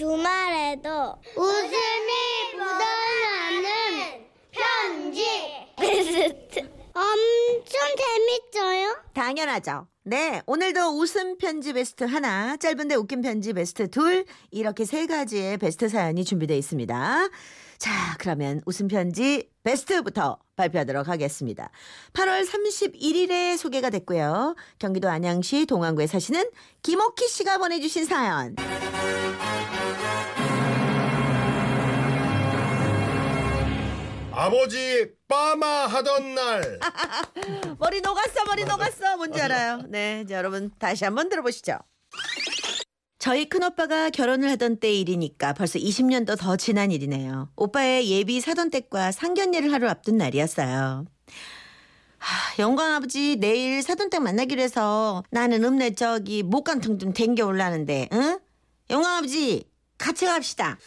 주말에도 웃음이 묻어나는 편지 베스트 엄청 재밌어요. 당연하죠. 네, 오늘도 웃음 편지 베스트 하나, 짧은데 웃긴 편지 베스트 둘, 이렇게 세 가지의 베스트 사연이 준비되어 있습니다. 자, 그러면 웃음 편지 베스트부터 발표하도록 하겠습니다. 8월 31일에 소개가 됐고요. 경기도 안양시 동안구에 사시는 김옥희 씨가 보내주신 사연. 아버지 빠마 하던 날 머리 녹았어, 머리 녹았어. 뭔지 알아요? 네, 자, 여러분 다시 한번 들어보시죠. 저희 큰오빠가 결혼을 하던 때 일이니까 벌써 20년도 더 지난 일이네요. 오빠의 예비 사돈댁과 상견례를 하루 앞둔 날이었어요. 하, 영광 아버지 내일 사돈댁 만나기로 해서 나는 읍내 저기 목간통 좀 댕겨 올라는데 응? 영광 아버지 같이 갑시다.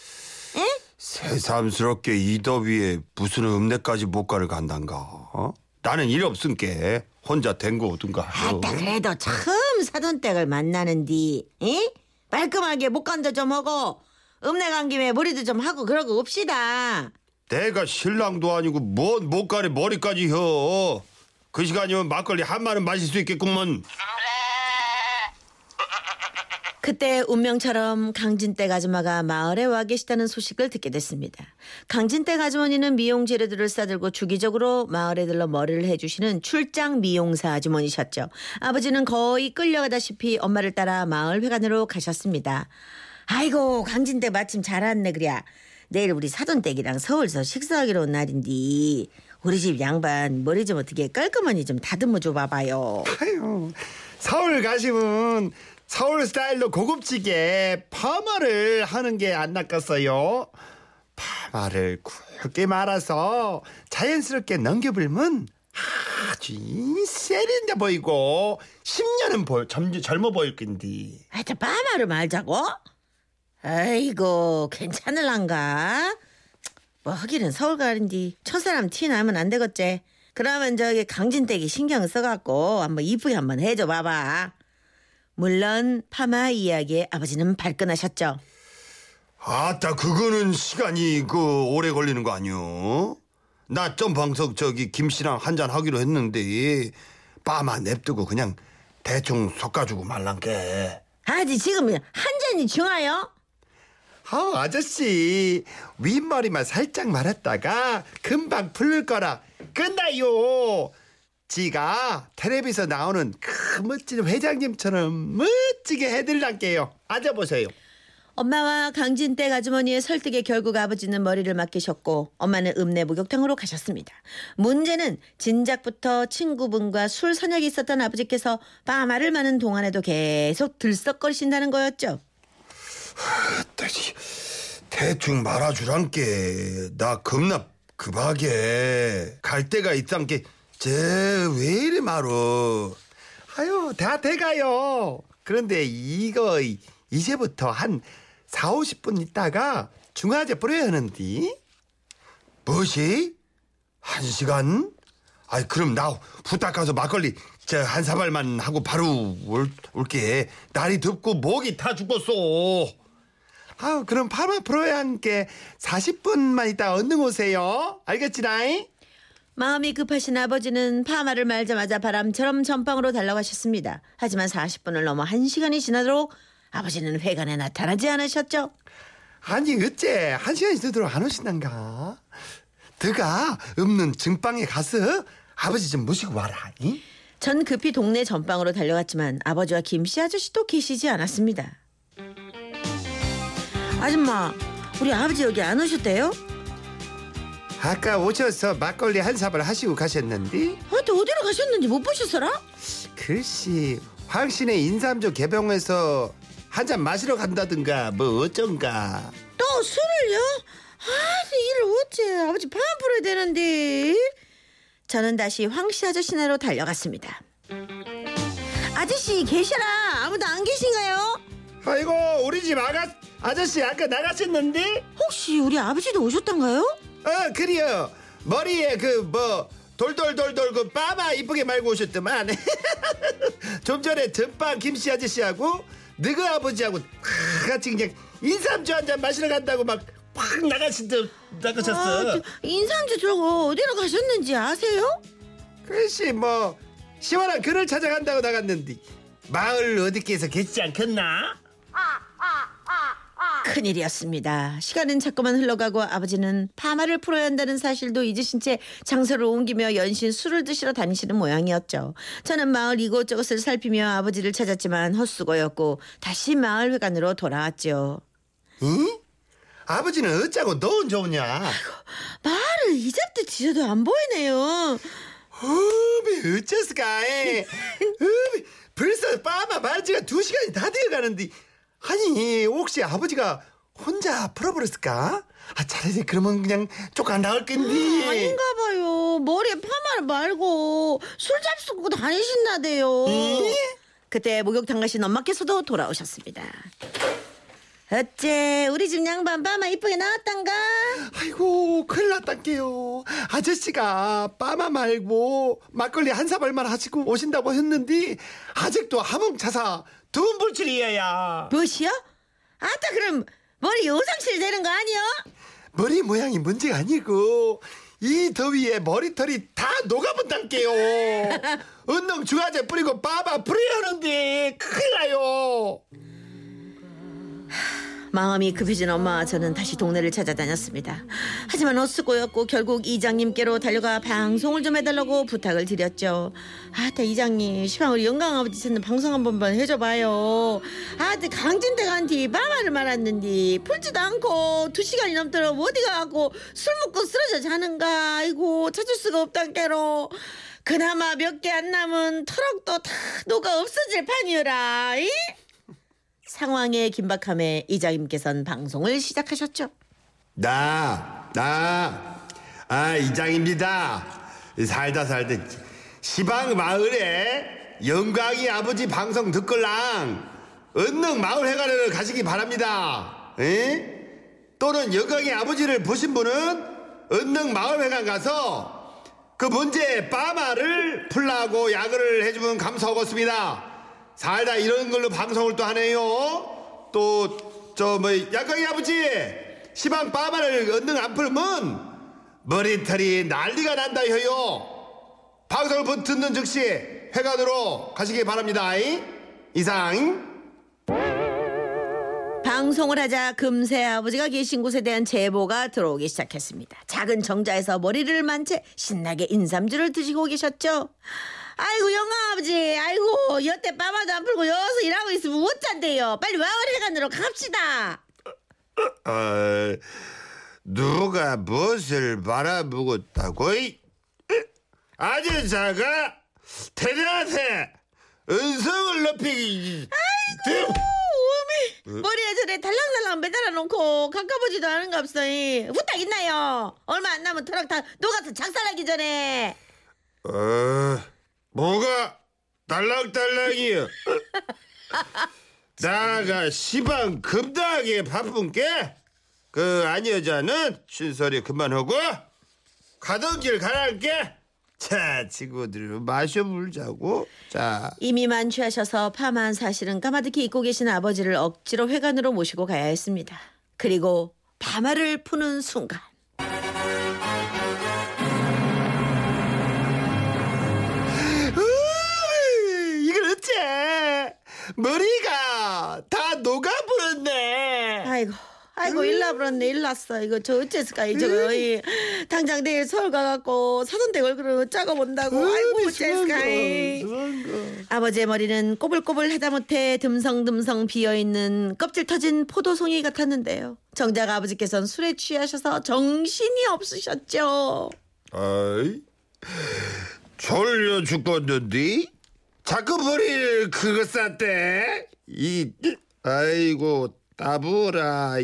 응? 새삼스럽게 이 더위에 무슨 읍내까지 못 가를 간단가 어? 나는 일 없은게 혼자 댕거 오든가 하죠. 아따 그래도 처음 사돈 댁을 만나는디 응? 말끔하게 목간도 좀 하고 읍내 간 김에 머리도 좀 하고 그러고 옵시다. 내가 신랑도 아니고 뭔 못가래 머리까지 혀. 그 시간이면 막걸리 한 마는 마실 수 있겠구먼. 그때 운명처럼 강진댁 아줌마가 마을에 와 계시다는 소식을 듣게 됐습니다. 강진댁 아주머니는 미용 재료들을 싸들고 주기적으로 마을에 들러 머리를 해주시는 출장 미용사 아주머니셨죠. 아버지는 거의 끌려가다시피 엄마를 따라 마을 회관으로 가셨습니다. 아이고 강진댁 마침 잘 왔네 그래. 내일 우리 사돈댁이랑 서울서 식사하기로 온 날인데 우리 집 양반 머리 좀 어떻게 깔끔하니 좀 다듬어 줘 봐봐요. 아유, 서울 가시면 서울 스타일로 고급지게 파마를 하는 게 안 낚았어요. 파마를 굵게 말아서 자연스럽게 넘겨불면 아주 세련돼 보이고 10년은 보, 젊, 젊어 보일 건디. 하여튼 빠마를 말자고? 아이고 괜찮을란가? 뭐 하기는 서울 가는디 첫사람 티 나면 안 되겠지 그러면 저기 강진댁이 신경 써갖고 한번 이쁘게 한번 해줘 봐봐 물론 파마 이야기에 아버지는 발끈하셨죠 아따 그거는 시간이 그 오래 걸리는 거 아니오? 나좀 방석 저기 김씨랑 한잔 하기로 했는데 빠마 냅두고 그냥 대충 섞어주고 말란게. 아직 지금 한 잔이 중하요? 아 아저씨 윗머리만 살짝 말았다가 금방 풀릴 거라 끝나요. 지가 텔레비에서 나오는 그 멋진 회장님처럼 멋지게 해드릴란게요. 앉아보세요. 엄마와 강진 댁 아주머니의 설득에 결국 아버지는 머리를 맡기셨고 엄마는 읍내 목욕탕으로 가셨습니다. 문제는 진작부터 친구분과 술 선약이 있었던 아버지께서 빠마를 마는 동안에도 계속 들썩거리신다는 거였죠. 대충 말아주란께 나 겁나 급하게 갈 데가 있단께 쟤왜 이리 말어 아유 다 돼가요 그런데 이거 이제부터 한 4, 50분 있다가 중화제 뿌려야 하는디 뭐시? 한 시간? 아이 그럼 나 후딱 가서 막걸리 저 한 사발만 하고 바로 올, 올게 날이 덥고 목이 타 죽겠어 아우 그럼 파마 풀어야 함께 40분만 있다 얼른 오세요 알겠지라잉? 마음이 급하신 아버지는 파마를 말자마자 바람처럼 전방으로 달려가셨습니다. 하지만 40분을 넘어 1시간이 지나도록 아버지는 회관에 나타나지 않으셨죠. 아니 어째 한 시간이 되도록 안 오신단가 드가 없는 증방에 가서 아버지 좀 모시고 와라 잉? 전 급히 동네 전방으로 달려갔지만 아버지와 김씨 아저씨도 계시지 않았습니다. 아줌마, 우리 아버지 여기 안 오셨대요? 아까 오셔서 막걸리 한 사발 하시고 가셨는데 아, 또 어디로 가셨는지 못 보셨어라? 글씨 황신의 인삼조 개병에서 한 잔 마시러 간다든가 뭐 어쩐가 또 술을요? 아, 일을 어째 아버지 판 풀어야 되는데. 저는 다시 황씨 아저씨네로 달려갔습니다. 아저씨 계셔라. 아무도 안 계신가요? 아이고 우리 집 아가 아저씨 아까 나가셨는데 혹시 우리 아버지도 오셨던가요? 어 그래요 머리에 그 뭐 돌돌돌돌 그 빠마 이쁘게 말고 오셨더만 좀 전에 전빵 김씨 아저씨하고 너그 아버지하고 다 같이 그냥 인삼주 한 잔 마시러 간다고 막확 나가신다 나가셨어. 아, 저 인삼주 들고 어디로 가셨는지 아세요? 글쎄 뭐 시원한 그를 찾아간다고 나갔는데 마을 어디께서 계시지 않겠나? 큰일이었습니다. 시간은 자꾸만 흘러가고 아버지는 파마를 풀어야 한다는 사실도 잊으신 채 장소를 옮기며 연신 술을 드시러 다니시는 모양이었죠. 저는 마을 이곳저곳을 살피며 아버지를 찾았지만 헛수고였고 다시 마을 회관으로 돌아왔죠. 응? 아버지는 어쩌고 너 언제 오냐? 말을 이제부터 뒤져도 안 보이네요. 어미 어째서까? 어미 벌써 빠마 말지가 두 시간이 다 되어가는데 아니 혹시 아버지가 혼자 풀어버렸을까? 아 차라리 그러면 그냥 쪽안 나올 건데. 아닌가 봐요. 머리에 파마를 말고 술 잡수고 다니신다대요. 예? 그때 목욕탕 가신 엄마께서도 돌아오셨습니다. 어째 우리 집 양반 파마 이쁘게 나왔단가? 아이고 큰일 났단게요 아저씨가 빠마 말고 막걸리 한 사발만 하시고 오신다고 했는데 아직도 하몽차사 돈 불출이에야 무엇이요? 아따 그럼 머리 요상실 되는 거 아니요? 머리 모양이 문제가 아니고 이 더위에 머리털이 다 녹아본단게요 은능 중화제 뿌리고 빠마 뿌려야 하는데 큰일 나요 마음이 급해진 엄마와 저는 다시 동네를 찾아다녔습니다. 하지만 헛수고였고 결국 이장님께로 달려가 방송을 좀 해달라고 부탁을 드렸죠. 아따 이장님 시방 우리 영광 아버지 찾는 방송 한 번만 해줘봐요. 아따 강진대간티 마마를 말았는디 풀지도 않고 두 시간이 넘도록 어디 가고 술 먹고 쓰러져 자는가 아이고 찾을 수가 없단께로 그나마 몇 개 안 남은 트럭도 다 녹아 없어질 판이어라 이? 상황의 긴박함에 이장님께서는 방송을 시작하셨죠. 나, 나, 아, 이장입니다. 살다 살다 시방 마을에 영광이 아버지 방송 듣걸랑 은능 마을 회관을 가시기 바랍니다. 에? 또는 영광이 아버지를 보신 분은 은능 마을 회관 가서 그 문제 빠마를 풀라고 야근을 해주면 감사하겠습니다. 살다 이런 걸로 방송을 또 하네요. 또 저뭐 양강이 아버지 시방 빠마를 언능 안 풀면 머리털이 난리가 난다 해요. 방송을 본- 듣는 즉시 회관으로 가시기 바랍니다. 이? 이상. 방송을 하자 금세 아버지가 계신 곳에 대한 제보가 들어오기 시작했습니다. 작은 정자에서 머리를 만 채 신나게 인삼주를 드시고 계셨죠. 아이고 영아 아버지 여태 빠마도 안 풀고 여기서 일하고 있으면 어쩐대요. 빨리 마을 회관으로 갑시다. 어, 누가 무엇을 바라보고 있다고? 이? 아저자가 대낮에 은성을 높이기 아이고 어미 머리에 저래 달랑달랑 매달아 놓고 가까보지도 않은갑서 후딱 있나요? 얼마 안 남은 트럭 다 녹아서 작살나기 전에 어, 뭐가 달랑달랑이여? 나가 시방 급하게 바쁜 게그 아니 여자는 신소리 그만하고 가던 길 가랄게. 자, 친구들 마셔 물자고. 자, 이미 만취하셔서 파마한 사실은 까마득히 잊고 계신 아버지를 억지로 회관으로 모시고 가야 했습니다. 그리고 파마를 푸는 순간 머리가 다 녹아버렸네. 아이고 아이고 일나버렸네 일났어 이거 저 어째서까 이 저거 이 당장 내일 서울 가갖고 사돈댁 얼굴을 짜고 본다고 아이고 어째서까 이. 아버지의 머리는 꼬불꼬불 하다못해 듬성듬성 비어있는 껍질 터진 포도송이 같았는데요. 정작 아버지께서는 술에 취하셔서 정신이 없으셨죠. 아이, 졸려 죽겠는데? 자꾸 머리를 그거 쌌대? 이, 아이고, 따부라.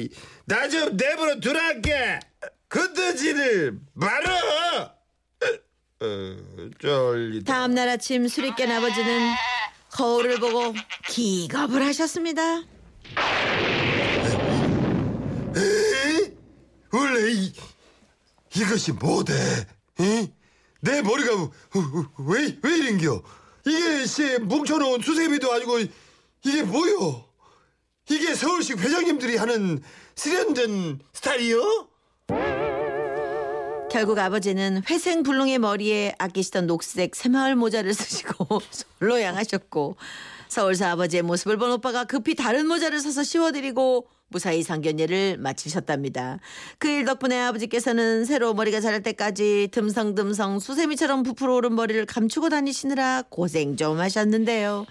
나 좀 내버려 두랄게. 건드지를 말어. 어, 쫄리다. 다음 날 아침 술이 깬 아버지는 거울을 보고 기겁을 하셨습니다. 원래 이, 이것이 뭐대? 이? 내 머리가 왜, 왜 이런겨? 이게 씨 뭉쳐놓은 수세미도 아니고 이게 뭐요? 이게 서울식 회장님들이 하는 세련된 스타일이요? 결국 아버지는 회생 불능의 머리에 아끼시던 녹색 새마을 모자를 쓰시고 솔로 향하셨고 서울서 아버지의 모습을 본 오빠가 급히 다른 모자를 사서 씌워드리고 무사히 상견례를 마치셨답니다. 그 일 덕분에 아버지께서는 새로 머리가 자랄 때까지 듬성듬성 수세미처럼 부풀어 오른 머리를 감추고 다니시느라 고생 좀 하셨는데요.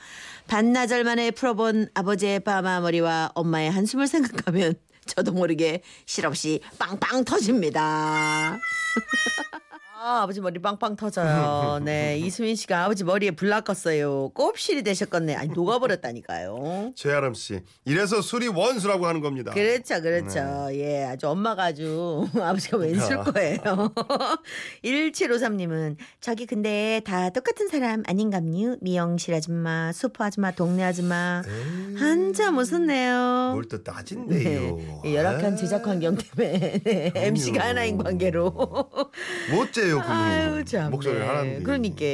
반나절 만에 풀어본 아버지의 파마 머리와 엄마의 한숨을 생각하면 저도 모르게 실없이 빵빵 터집니다. 아, 아버지 머리 빵빵 터져요. 네, 이수민 씨가 아버지 머리에 불 낚았어요. 꼽실이 되셨겠네. 아니 녹아버렸다니까요. 최아람 씨, 이래서 술이 원수라고 하는 겁니다. 그렇죠, 그렇죠. 예, 아주 엄마가 아주 아버지가 왼술 거예요. 1753님은 저기 근데 다 똑같은 사람 아닌감요? 미영실 아줌마, 수포 아줌마, 동네 아줌마. 한참 웃었네요. 뭘 또 따진대요. 네, 열악한 아, 제작 환경 때문에 네. MC가 하나인 관계로. 못째 요, 아유 참. 목소리 하나인데. 그러니까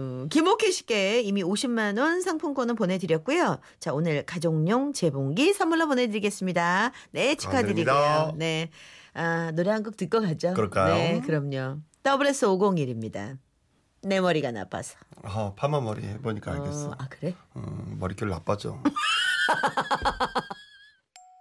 음, 김옥희 씨께 이미 50만 원 상품권을 보내드렸고요. 자 오늘 가족용 재봉기 선물로 보내드리겠습니다. 네 축하드리고요. 네 아, 노래 한 곡 듣고 가죠. 그럴까요? 네 그럼요. WS 501입니다. 내 머리가 나빠서. 아, 파마 머리 해보니까 알겠어. 어, 아 그래? 음, 머릿결 나빠져.